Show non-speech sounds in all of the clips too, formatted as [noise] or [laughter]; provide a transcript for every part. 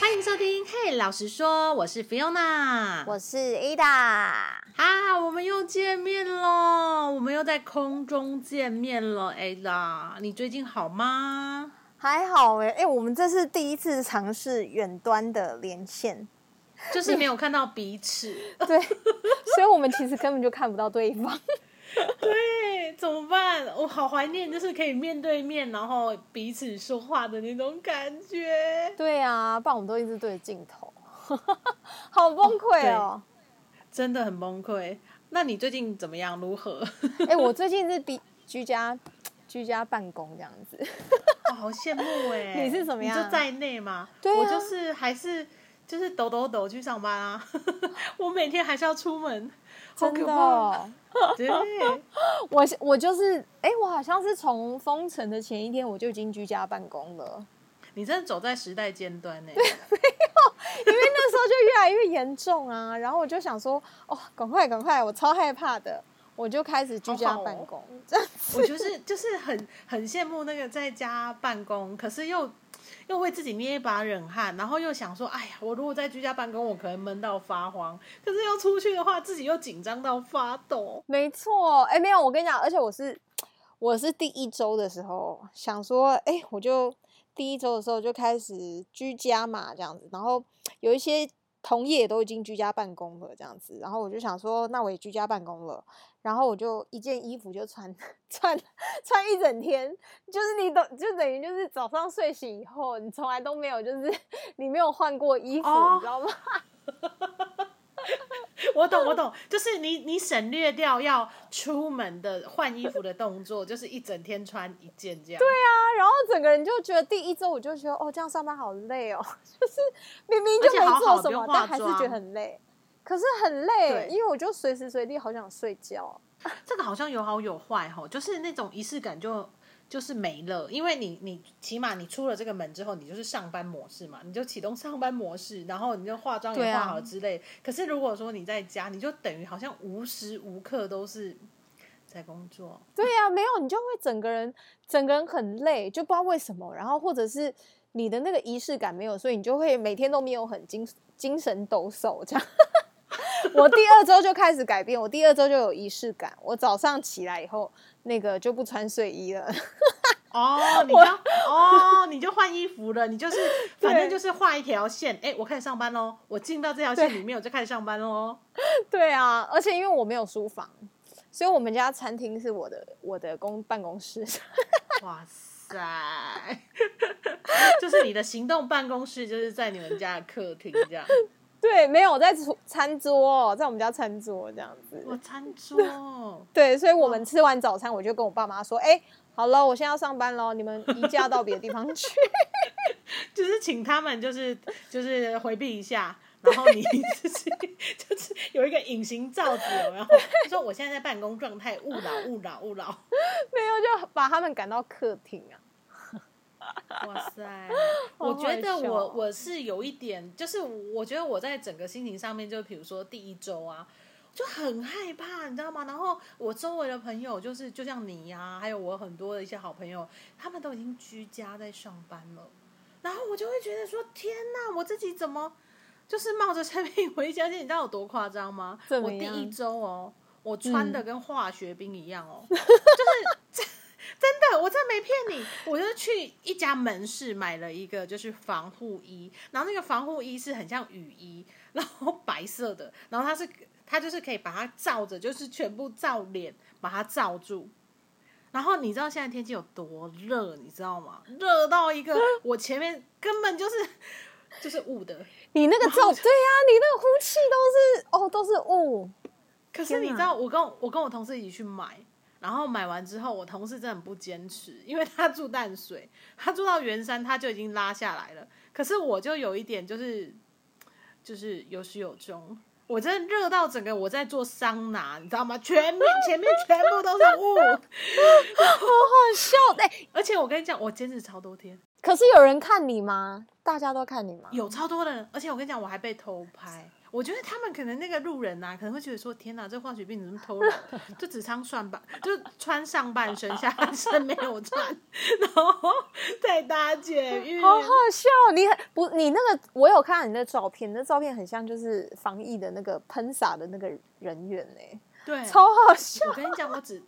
欢迎收听《嘿，老实说》，我是 Fiona，我是 Ada。啊，我们又见面了，我们又在空中见面了，Ada，你最近好吗？还好哎、哎、我们这是第一次尝试远端的连线，就是没有看到彼此，[laughs] 对，所以我们其实根本就看不到对方。[laughs] 对，怎么办？我好怀念，就是可以面对面，然后彼此说话的那种感觉。对啊，不然我们都一直对着镜头，[laughs] 好崩溃哦。真的很崩溃。那你最近怎么样？如何？[laughs] 哎、我最近是比居家居家办公这样子。哦，好羡慕哎！你是怎么样你就在内吗？对啊我就是还是就是抖抖抖去上班啊。我每天还是要出门，好真的 [laughs] 对，[laughs] 我我就是哎、我好像是从封城的前一天我就已经居家办公了，你真的走在时代尖端呢 [laughs] 没有。因为那时候就越来越严重啊。然后我就想说，哦，赶快赶快，我超害怕的，我就开始居家好好哦办公。这样我就是就是很很羡慕那个在家办公，可是又又为自己捏一把冷汗，然后又想说，哎呀，我如果在居家办公，我可能闷到发慌，可是要出去的话，自己又紧张到发抖。没错，哎，没有，我跟你讲，而且我是我是第一周的时候想说，哎，我就第一周的时候就开始居家嘛，这样子，然后有一些同业也都已经居家办公了，这样子，然后我就想说，那我也居家办公了，然后我就一件衣服就穿 [laughs] 穿穿一整天，就是你懂，就等于就是早上睡醒以后，你从来都没有就是 [laughs] 你没有换过衣服，哦你知道吗？[laughs] [laughs] 我懂，我懂，就是你你省略掉要出门的换衣服的动作，就是一整天穿一件这样。对啊，然后整个人就觉得第一周我就觉得哦，这样上班好累哦，[laughs] 就是明明就没做什么，但还是觉得很累。可是很累，因为我就随时随地好想睡觉。[laughs] 这个好像有好有坏哈，就是那种仪式感就就是没了，因为你你起码你出了这个门之后，你就是上班模式嘛，你就启动上班模式，然后你就化妆也化好之类。可是如果说你在家，你就等于好像无时无刻都是在工作。对呀、没有你就会整个人整个人很累，就不知道为什么。然后或者是你的那个仪式感没有，所以你就会每天都没有很精精神抖擞这样。[laughs] 我第二周就开始改变，我第二周就有仪式感。我早上起来以后，那个就不穿睡衣了。哦，你就哦，你就换衣服了，你就是 [laughs] 反正就是画一条线，哎，我开始上班喽，我进到这条线里面，我就开始上班喽。[laughs] 对啊，而且因为我没有书房，所以我们家餐厅是我的我的公办公室。[laughs] 哇塞，就是你的行动办公室，就是在你们家的客厅这样。对，没有在餐桌，在我们家餐桌这样子。我餐桌，对，所以我们吃完早餐，我就跟我爸妈说：“哎、好了，我现在要上班喽，你们移驾到别的地方去。[laughs] 就是请他们就是就是回避一下，然后你就是就是有一个隐形罩子，有没有？说我现在在办公状态，勿扰勿扰勿扰。”没有，就把他们赶到客厅啊。哇塞！[laughs] 我觉得我我是有一点，就是我觉得我在整个心情上面，就比如说第一周啊，就很害怕，你知道吗？然后我周围的朋友，就是就像你呀、还有我很多的一些好朋友，他们都已经居家在上班了，然后我就会觉得说，天哪，我自己怎么就是冒着生命危险？你知道有多夸张吗？我第一周哦，我穿的嗯跟化学兵一样哦，[laughs] 就是。[laughs] 真的，我真的没骗你，我就是去一家门市买了一个就是防护衣，然后那个防护衣是很像雨衣，然后白色的，然后它是它就是可以把它罩着，就是全部罩脸，把它罩住。然后你知道现在天气有多热，你知道吗？热到一个我前面根本就是就是雾的，你那个罩，对呀、你那个呼气都是哦，都是雾。可是你知道，我跟我我跟我同事一起去买，然后买完之后，我同事真的很不坚持，因为他住淡水，他住到圆山他就已经拉下来了。可是我就有一点就是就是有始有终，我真的热到整个我在做桑拿，你知道吗？全面前面全部都是雾，[laughs] 好好笑哎、而且我跟你讲，我坚持超多天，可是有人看你吗？大家都看你吗？有超多人，而且我跟你讲，我还被偷拍。我觉得他们可能那个路人呐、可能会觉得说：天哪，这化学病怎么偷懒？就只穿上半，就穿上半身，下半身没有穿，然后再搭捷运。好好笑！你很不，你那个我有看到你那照片，那照片很像就是防疫的那个喷洒的那个人员呢、对，超好笑。我跟你讲，我只。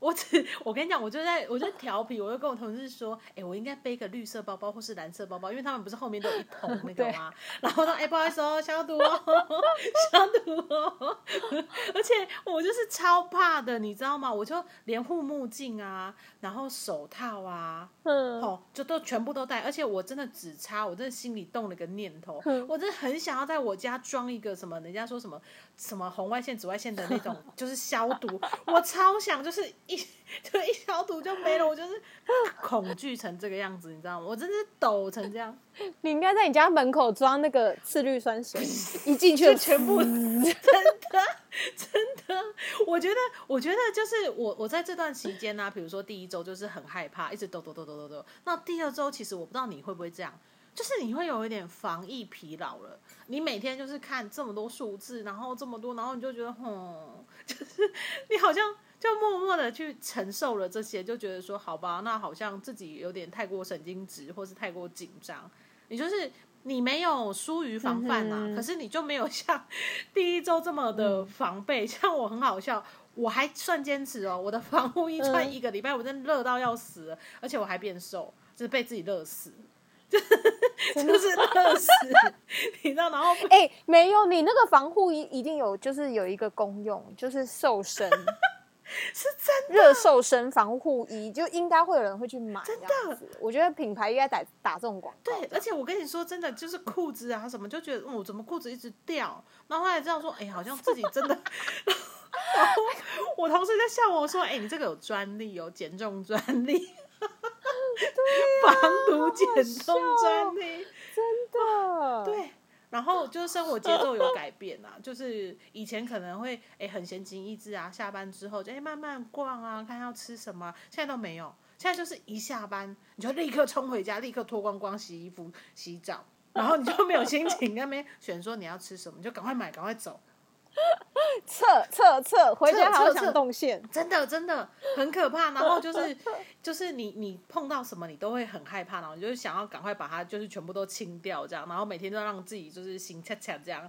我只，我跟你讲，我就在，我就调皮，我就跟我同事说，哎、我应该背个绿色包包或是蓝色包包，因为他们不是后面都有一桶 [laughs] 那个对吗？然后说，哎、不好意思哦，消毒哦，[laughs] 消毒哦。[laughs] 而且我就是超怕的，你知道吗？我就连护目镜啊，然后手套啊，嗯，哦，就都全部都戴，而且我真的只差，我真的心里动了个念头，嗯我真的很想要在我家装一个什么，人家说什么什么红外线、紫外线的那种，[laughs] 就是消毒，我超想，就是一 [laughs] 就一消毒就没了，我就是 [laughs] 恐惧成这个样子，你知道吗？我真是抖成这样，你应该在你家门口装那个次氯酸水，一进去就就全部真的真的，我觉得我觉得就是我我在这段期间呢、比如说第一周就是很害怕，一直抖抖抖抖抖抖，那第二周其实我不知道你会不会这样。就是你会有一点防疫疲劳了，你每天就是看这么多数字，然后这么多，然后你就觉得，哼，[laughs] 就是你好像就默默的去承受了这些，就觉得说，好吧，那好像自己有点太过神经质，或是太过紧张。你就是你没有疏于防范啊，嗯可是你就没有像第一周这么的防备。像我很好笑，我还算坚持哦，我的防护衣穿嗯一个礼拜，我真的热到要死了，而且我还变瘦，就是被自己热死。就是热死，你知道？然后哎、没有，你那个防护衣一定有，就是有一个功用，就是瘦身，[laughs] 是真热瘦身防护衣，就应该会有人会去买。真的，我觉得品牌应该打打这种广告。对，而且我跟你说，真的就是裤子啊什么，就觉得哦，怎么裤子一直掉？然后后来这样说，哎，好像自己真的。[laughs] 然后我同事在笑我说：“哎、你这个有专利哦，减重专利，[laughs] 防毒减重专利。”真的，对，然后就是生活节奏有改变啊，就是以前可能会哎很闲情逸致啊，下班之后就哎慢慢逛啊，看要吃什么啊，现在都没有，现在就是一下班你就立刻冲回家，立刻脱光光洗衣服、洗澡，然后你就没有心情那边选说你要吃什么，就赶快买，赶快走。测测测，回家还要测测想动线。真的真的很可怕。然后就是 [laughs] 就是你你碰到什么你都会很害怕，然后你就是想要赶快把它就是全部都清掉这样，然后每天都让自己就是心恰恰这样。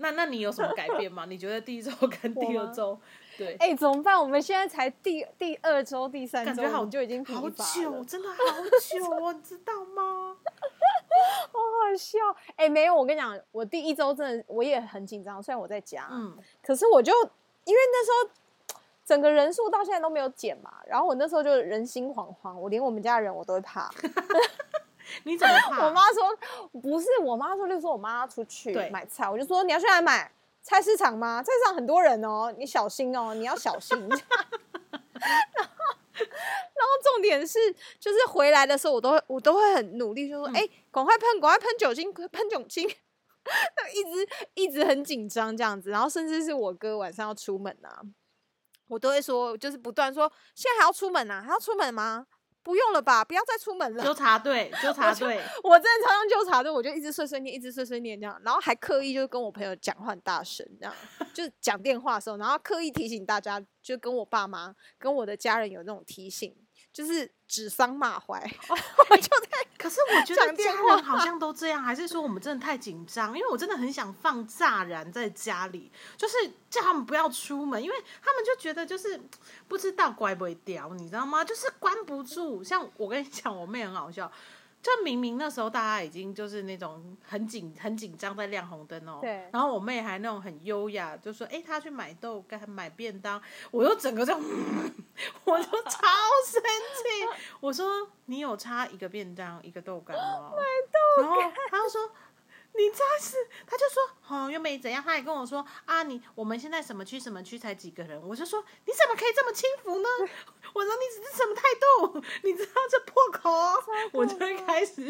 那那你有什么改变吗？你觉得第一周跟第二周对？哎、怎么办？我们现在才第第二周、第三周，感觉好就已经疲好久，真的好久哦，[laughs] 你知道吗？好好笑。哎、没有，我跟你讲，我第一周真的我也很紧张，虽然我在家，嗯，可是我就因为那时候整个人数到现在都没有减嘛，然后我那时候就人心惶惶，我连我们家的人我都会怕。[laughs] 你怎么怕？我妈说不是，我妈说，例如说我妈要出去对买菜，我就说你要去哪里买？菜市场吗？菜市场很多人哦，你小心哦，你要小心。[laughs] 然后，然后重点是，就是回来的时候，我都会我都会很努力，就说嗯哎，赶、快喷，赶快喷酒精，喷酒精。[laughs] 一直一直很紧张这样子，然后甚至是我哥晚上要出门啊，我都会说，就是不断说，现在还要出门啊？还要出门吗？不用了吧，不要再出门了。纠察队，[laughs] 纠察队，我真的超像纠察队，我就一直碎碎念，一直碎碎念这样，然后还刻意就是跟我朋友讲话很大声，这样 [laughs] 就是讲电话的时候，然后刻意提醒大家，就跟我爸妈、跟我的家人有那种提醒，就是指桑骂槐。[laughs] [laughs] 我就在可是我觉得家人好像都这样，还是说我们真的太紧张？因为我真的很想放炸燃在家里，就是叫他们不要出门，因为他们就觉得就是不知道乖不会掉，你知道吗？就是关不住。像我跟你讲，我妹很好笑。就明明那时候大家已经就是那种很紧很紧张在亮红灯哦，对然后我妹还那种很优雅，就说：“哎、她去买豆干、买便当。”我就整个这样，[laughs] 我就超生气。我说：“你有差一个便当一个豆干吗？”然后她就说。你真是，他就说哦，又没怎样，他还跟我说啊，你我们现在什么区什么区才几个人，我就说你怎么可以这么轻浮呢？[laughs] 我说你这是什么态度？你知道这破口哦，我就会开始，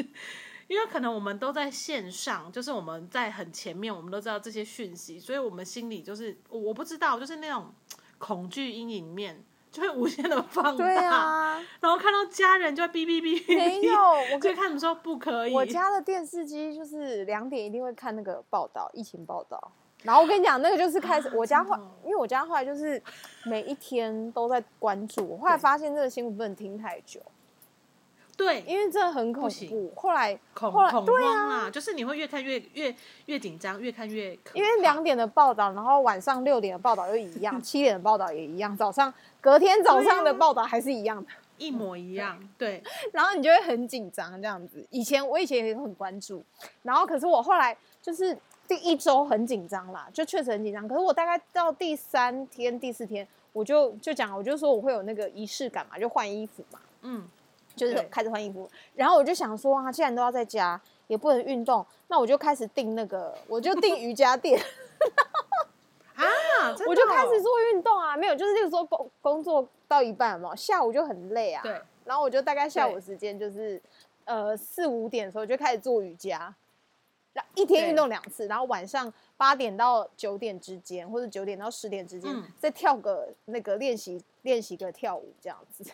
因为可能我们都在线上，就是我们在很前面，我们都知道这些讯息，所以我们心里就是我我不知道，就是那种恐惧阴影面就会无限的放大，对啊，然后看到家人就会哔哔哔没有，我跟就看你们说不可以，我家的电视机就是两点一定会看那个报道，疫情报道。然后我跟你讲，那个就是开始，啊我家后因为我家后来就是每一天都在关注，我后来发现这个新闻不能听太久，对，因为真的很恐怖。后来恐后来恐对慌啊，就是你会越看越越越紧张，越看越可因为两点的报道，然后晚上六点的报道又一样，七点的报道也一样，早上隔天早上的报道还是一样的，一模一样，对，然后你就会很紧张这样子。以前我以前也很关注，然后可是我后来就是第一周很紧张啦，就确实很紧张。可是我大概到第三天、第四天，我就就讲，我就说我会有那个仪式感嘛，就换衣服嘛，嗯，就是开始换衣服。然后我就想说啊，既然都要在家，也不能运动，那我就开始订那个，我就订瑜伽垫。[laughs] 啊，我就开始哦做运动啊，没有，就是那个时候工工作到一半嘛，下午就很累啊，对，然后我就大概下午对。时间就是呃四五点的时候就开始做瑜伽，一天对运动两次，然后晚上八点到九点之间，或者九点到十点之间、嗯。再跳个那个练习练习个跳舞这样子，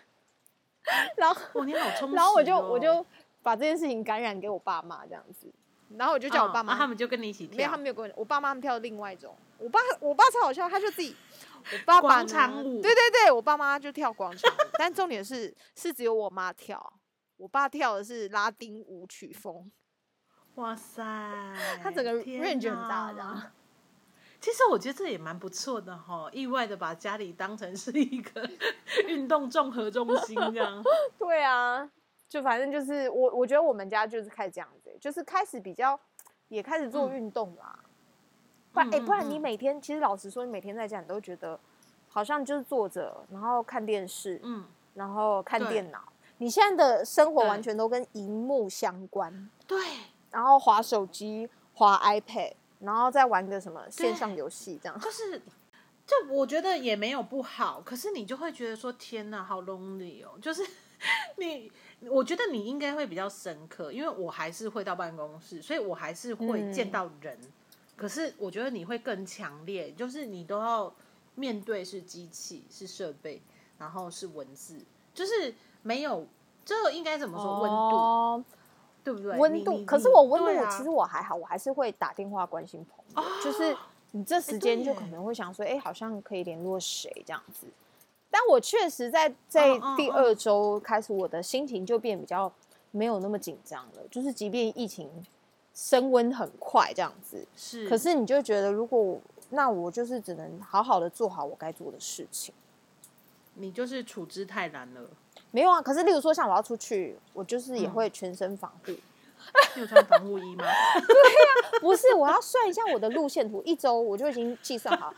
[laughs] 然后哇，你好 [laughs] 充实哦，然后我就我就把这件事情感染给我爸妈这样子，然后我就叫我爸妈，他们就跟你一起跳没有，跳他，没有跟我，我爸妈他们跳另外一种。我爸，我爸超好笑，他就自己，[laughs] 我爸爸广呢场舞对对对，我爸妈就跳广场舞，但重点是是只有我妈跳，我爸跳的是拉丁舞曲风，哇塞，他整个 range 很大，哪这样。其实我觉得这也蛮不错的哈，意外的把家里当成是一个 [laughs] 运动综合中心这样。[laughs] 对啊，就反正就是我，我觉得我们家就是开始这样子、就是开始比较也开始做嗯运动啦。不然，哎、嗯不然你每天其实老实说，你每天在家，你都觉得好像就是坐着，然后看电视，嗯，然后看对电脑。你现在的生活完全都跟荧幕相关，对，然后滑手机、滑 iPad，然后再玩个什么线上游戏这样。[laughs] 就是。就我觉得也没有不好，可是你就会觉得说天哪，好 lonely 哦。就是 [laughs] 你，我觉得你应该会比较深刻，因为我还是会到办公室，所以我还是会见嗯到人。可是我觉得你会更强烈，就是你都要面对是机器、是设备，然后是文字，就是没有这个应该怎么说温度，哦对不对？温度，可是我温度，啊其实我还好，我还是会打电话关心朋友，就是你这时间就可能会想说，哎、好像可以联络谁这样子。但我确实在在第二周开始，我的心情就变比较没有那么紧张了，就是即便疫情升温很快这样子，是，可是你就觉得，如果我那我就是只能好好的做好我该做的事情。你就是处之泰然了。没有啊，可是例如说像我要出去，我就是也嗯会全身防护。你有穿防护衣吗？[laughs] 不是，我要算一下我的路线图，一周我就已经计算好。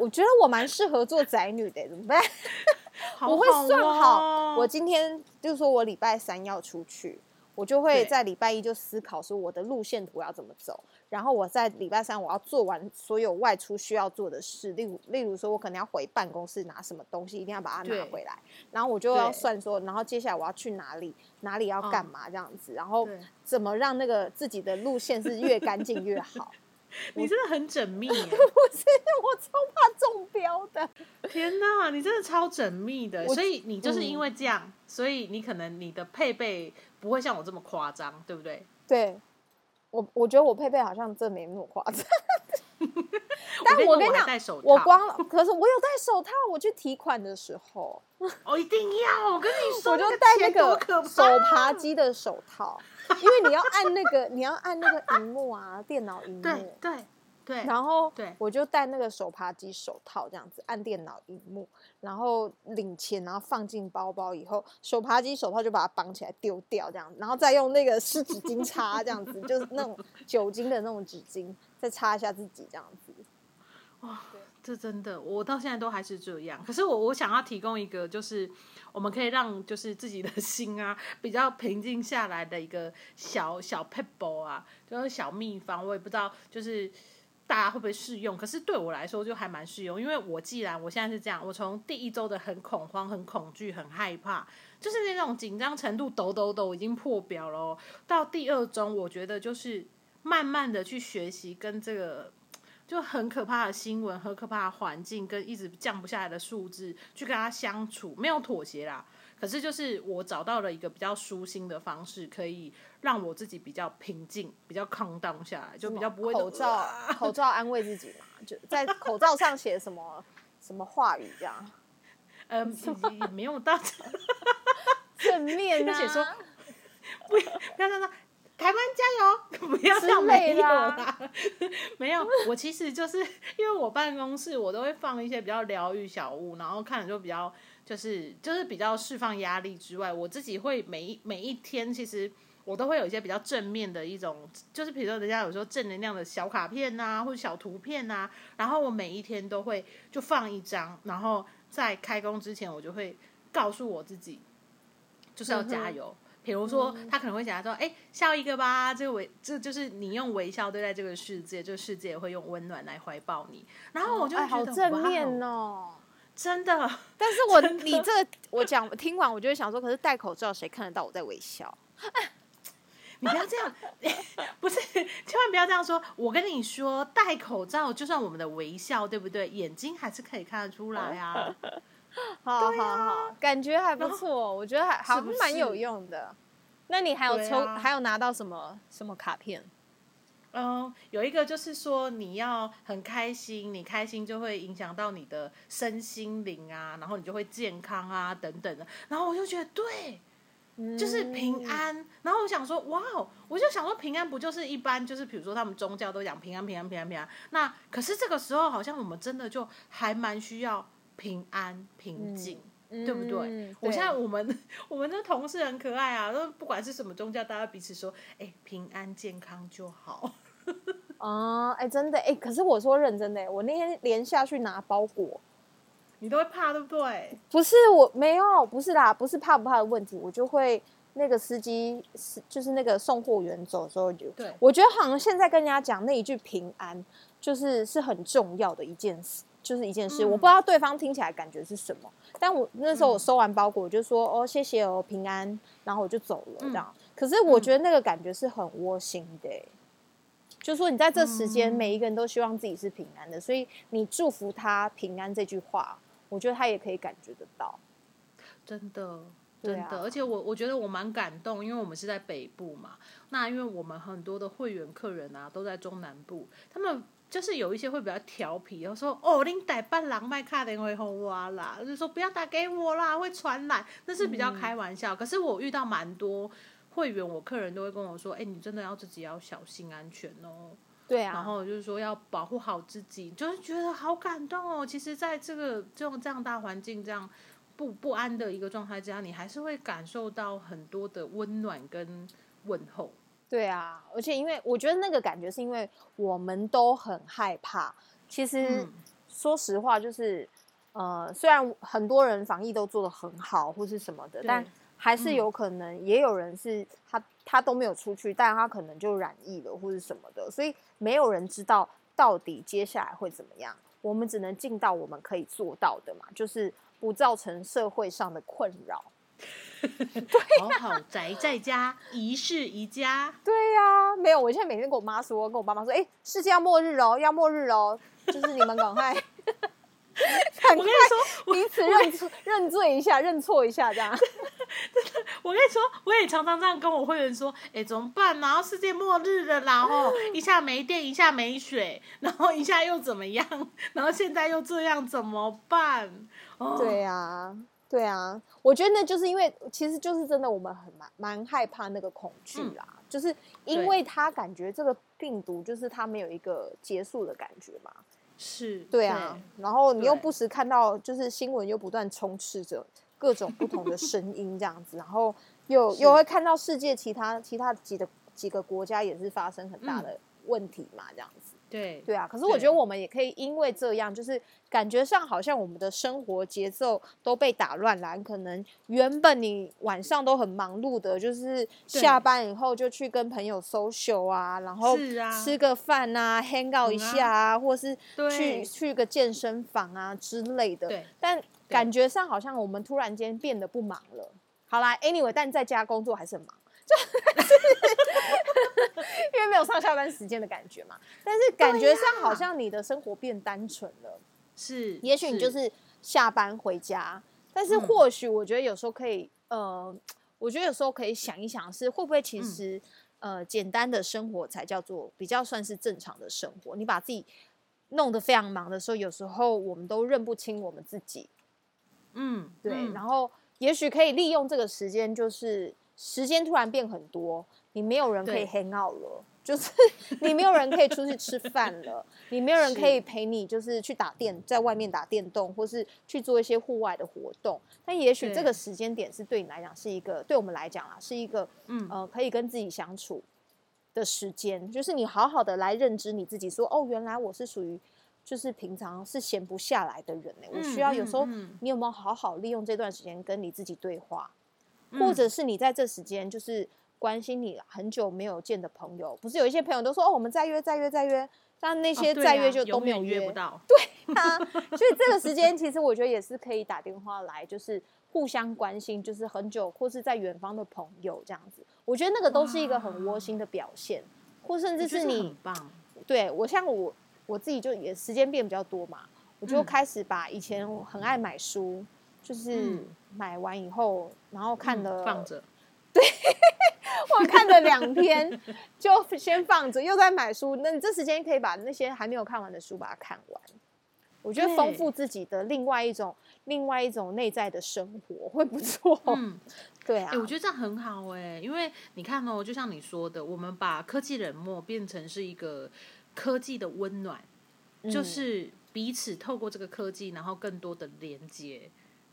我觉得我蛮适合做宅女的，怎么办？[laughs] 好我会算好，哦我今天就是说我礼拜三要出去，我就会在礼拜一就思考说我的路线图要怎么走，然后我在礼拜三我要做完所有外出需要做的事，例如例如说我可能要回办公室拿什么东西，一定要把它拿回来，然后我就要算说，然后接下来我要去哪里，哪里要干嗯嘛这样子，然后怎么让那个自己的路线是越干净越好。[laughs] 你真的很缜密 [laughs] 耶！我超怕中标的。天哪，你真的超缜密的，所以你就是嗯因为这样，所以你可能你的配备不会像我这么夸张，对不对？对，我我觉得我佩佩好像真没那么夸张。[laughs] 但我跟你讲我光，可是我有戴手套，我去提款的时候，我一定要，我跟你说，我就戴那个手扒机的手套，因为你要按那个，你要按那个荧幕啊，电脑荧幕。对对，然后对我就戴那个手扒鸡手套，这样子按电脑荧幕，然后领钱，然后放进包包以后，手扒鸡手套就把它绑起来丢掉，这样，然后再用那个湿纸巾擦，这样子，就是那种 [laughs] 酒精的那种纸巾，再擦一下自己，这样子。哇这真的，我到现在都还是这样。可是我我想要提供一个，就是我们可以让就是自己的心啊比较平静下来的一个小小 pebble 啊，就是小秘方。我也不知道就是大家会不会适用，可是对我来说就还蛮适用，因为我既然我现在是这样，我从第一周的很恐慌、很恐惧、很害怕，就是那种紧张程度抖抖抖已经破表了，到第二周我觉得就是慢慢的去学习跟这个。就很可怕的新闻、很可怕的环境跟一直降不下来的数字去跟他相处，没有妥协啦。可是就是我找到了一个比较舒心的方式，可以让我自己比较平静、比较抗荡下来，就比较不会口罩 [laughs] 口罩安慰自己嘛，就在口罩上写什么什么话语这样。嗯，也没有到 [laughs] 正面 [laughs] 啊，写说不要不要这样说，台湾加油，不要这样没有啦，没有。我其实就是因为我办公室我都会放一些比较疗愈小物，然后看着就比较。就是就是比较释放压力之外，我自己会每一每一天，其实我都会有一些比较正面的一种，就是比如说人家有时候正能量的小卡片呐，或者小图片呐，然后我每一天都会就放一张，然后在开工之前，我就会告诉我自己，就是要加油。比如说他可能会想说，哎，笑一个吧，这个微这就是你用微笑对待这个世界，这个世界会用温暖来怀抱你。然后我就觉得正面哦。真的，[laughs] 但是我你这我讲听完，我就会想说，可是戴口罩谁看得到我在微笑？你不要这样，[laughs] 不是，千万不要这样说。我跟你说，戴口罩就算我们的微笑，对不对？眼睛还是可以看得出来啊。[laughs] 好好好，感觉还不错，我觉得还还蛮有用的。那你还有抽，还有拿到什么什么卡片？嗯，有一个就是说你要很开心，你开心就会影响到你的身心灵啊，然后你就会健康啊等等的。然后我就觉得对，就是平安。然后我想说，哇哦，我就想说平安不就是一般就是比如说他们宗教都讲平安平安平安平安。那可是这个时候好像我们真的就还蛮需要平安平静，对不对？我现在我们我们的同事很可爱啊，都不管是什么宗教，大家彼此说，哎，平安健康就好。啊，[laughs] 哎，真的，哎，可是我说认真的，我那天连下去拿包裹，你都会怕，对不对？不是，我没有，不是啦，不是怕不怕的问题，我就会那个司机是就是那个送货员走的时候就，对，我觉得好像现在跟人家讲那一句平安，就是是很重要的一件事，就是一件事，我不知道对方听起来感觉是什么，但我那时候我收完包裹，我就说哦谢谢哦平安，然后我就走了这样，可是我觉得那个感觉是很窝心的。就说你在这时间，每一个人都希望自己是平安的，所以你祝福他平安这句话，我觉得他也可以感觉得到。真的，真的，而且我我觉得我蛮感动，因为我们是在北部嘛，那因为我们很多的会员客人啊都在中南部，他们就是有一些会比较调皮，有说哦，你打扮狼麦卡的会红哇啦，就说不要打给我啦，会传染，那是比较开玩笑。可是我遇到蛮多。会员，我客人都会跟我说：“哎，你真的要自己要小心安全哦。”对啊，然后就是说要保护好自己，就是觉得好感动哦。其实，在这个这种这样大环境、这样不不安的一个状态之下，你还是会感受到很多的温暖跟问候。对啊，而且因为我觉得那个感觉是因为我们都很害怕。其实说实话，就是呃，虽然很多人防疫都做得很好，或是什么的，但。还是有可能，也有人是他他都没有出去，但他可能就染疫了或者什么的，所以没有人知道到底接下来会怎么样。我们只能尽到我们可以做到的嘛，就是不造成社会上的困扰。[laughs] 好好宅在家，一室一家。对呀，没有，我现在每天跟我妈说，跟我爸妈说，哎，世界要末日哦，要末日哦，就是你们赶快。[laughs] 我跟你说，彼此认错、认罪一下，认错一下，这样。[laughs] [laughs] 我跟你说，我也常常这样跟我会员说：“哎，怎么办？然后世界末日了，然后一下没电，一下没水，然后一下又怎么样？[laughs] 然后现在又这样，怎么办？”对呀，对啊，我觉得那就是因为，其实就是真的，我们很蛮蛮害怕那个恐惧啦，就是因为他感觉这个病毒就是他没有一个结束的感觉嘛。是对啊，然后你又不时看到，就是新闻又不断充斥着各种不同的声音这样子，然后又又会看到世界其他其他几的几个国家也是发生很大的问题嘛，这样子。对对啊，可是我觉得我们也可以因为这样，就是感觉上好像我们的生活节奏都被打乱了。可能原本你晚上都很忙碌的，就是下班以后就去跟朋友 social 啊，然后吃个饭啊，hang out 一下啊，或是去去个健身房啊之类的。对，但感觉上好像我们突然间变得不忙了。好啦 a n y w a y 但在家工作还是很忙。就 [laughs] 没有上下班时间的感觉嘛。但是感觉上好像你的生活变单纯了。是，也许你就是下班回家，但是或许我觉得有时候可以，呃，我觉得有时候可以想一想，是会不会其实，呃，简单的生活才叫做比较算是正常的生活。你把自己弄得非常忙的时候，有时候我们都认不清我们自己。嗯，对，嗯然后也许可以利用这个时间，就是时间突然变很多，你没有人可以对 hang out 了，就是 [laughs] 你没有人可以出去吃饭了，你没有人可以陪你，就是去打电，在外面打电动，或是去做一些户外的活动。但也许这个时间点是对你来讲是一个，对我们来讲啊，是一个嗯。呃可以跟自己相处的时间，就是你好好的来认知你自己说哦，原来我是属于。就是平常是闲不下来的人呢、我需要有时候你有没有好好利用这段时间跟你自己对话，嗯。或者是你在这时间就是关心你很久没有见的朋友，不是有一些朋友都说哦，我们再约再约再约，但那哦些再约就都没有约不到。对啊，所以这个时间其实我觉得也是可以打电话来，就是互相关心，就是很久或是在远方的朋友这样子，我觉得那个都是一个很窝心的表现，或甚至是你很棒，对我像我我自己就也时间变比较多嘛，我就嗯。开始把以前我很爱买书，就是嗯。买完以后，然后看嗯了、放着，[laughs] 我看了两天，就先放着，又在买书。那你这时间可以把那些还没有看完的书把它看完。我觉得丰富自己的另外一种、另外一种内在的生活会不错。嗯，对啊，哎、我觉得这样很好哎、因为你看哦，就像你说的，我们把科技冷漠变成是一个科技的温暖，就嗯是彼此透过这个科技，然后更多的连接，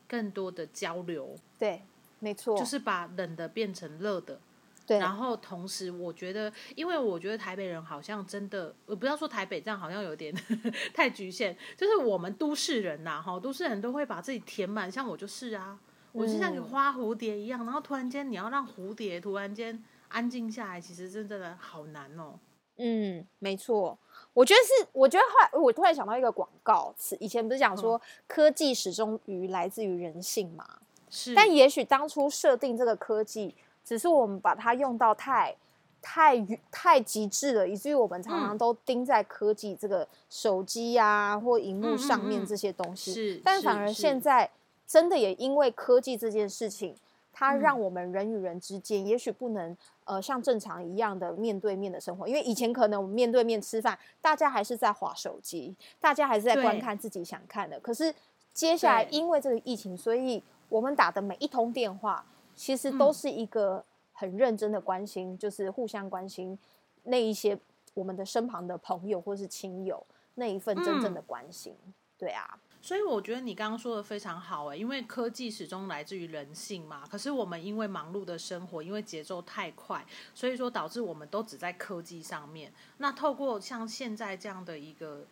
更多的交流，对，没错，就是把冷的变成热的。对，然后同时，我觉得，因为我觉得台北人好像真的，我不要说台北这样好像有点 [laughs] 太局限，就是我们都市人呐，哈，都市人都会把自己填满，像我就是啊，我就像个嗯花蝴蝶一样，然后突然间你要让蝴蝶突然间安静下来，其实真的好难哦。嗯，没错。我觉得是，我觉得后来我突然想到一个广告词，以前不是讲说科技始终于来自于人性嘛？是，但也许当初设定这个科技，只是我们把它用到太、太愉太极致了，以至于我们常常嗯。都盯在科技这个手机呀、或荧幕上面这些东西。是，是但反而现在真的也因为科技这件事情，它嗯。让我们人与人之间也许不能呃像正常一样的面对面的生活，因为以前可能我们面对面吃饭，大家还是在划手机，大家还是在观看自己想看的。可是接下来因为这个疫情，所以我们打的每一通电话，其实都嗯是一个很认真的关心，就是互相关心那一些我们的身旁的朋友或是亲友那一份真正嗯的关心。对啊，所以我觉得你刚刚说的非常好哎，因为科技始终来自于人性嘛。可是我们因为忙碌的生活，因为节奏太快，所以说导致我们都只在科技上面。那透过像现在这样的一个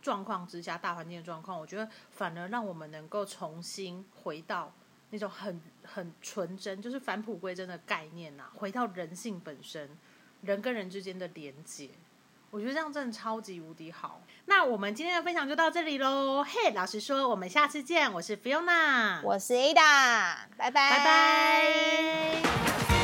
状况之下，大环境的状况，我觉得反而让我们能够重新回到那种很很纯真，就是返璞归真的概念呐、回到人性本身，人跟人之间的连接。我觉得这样真的超级无敌好。那我们今天的分享就到这里喽。嘿，老实说，我们下次见。我是 Fiona，我是 Ada，拜拜，拜拜。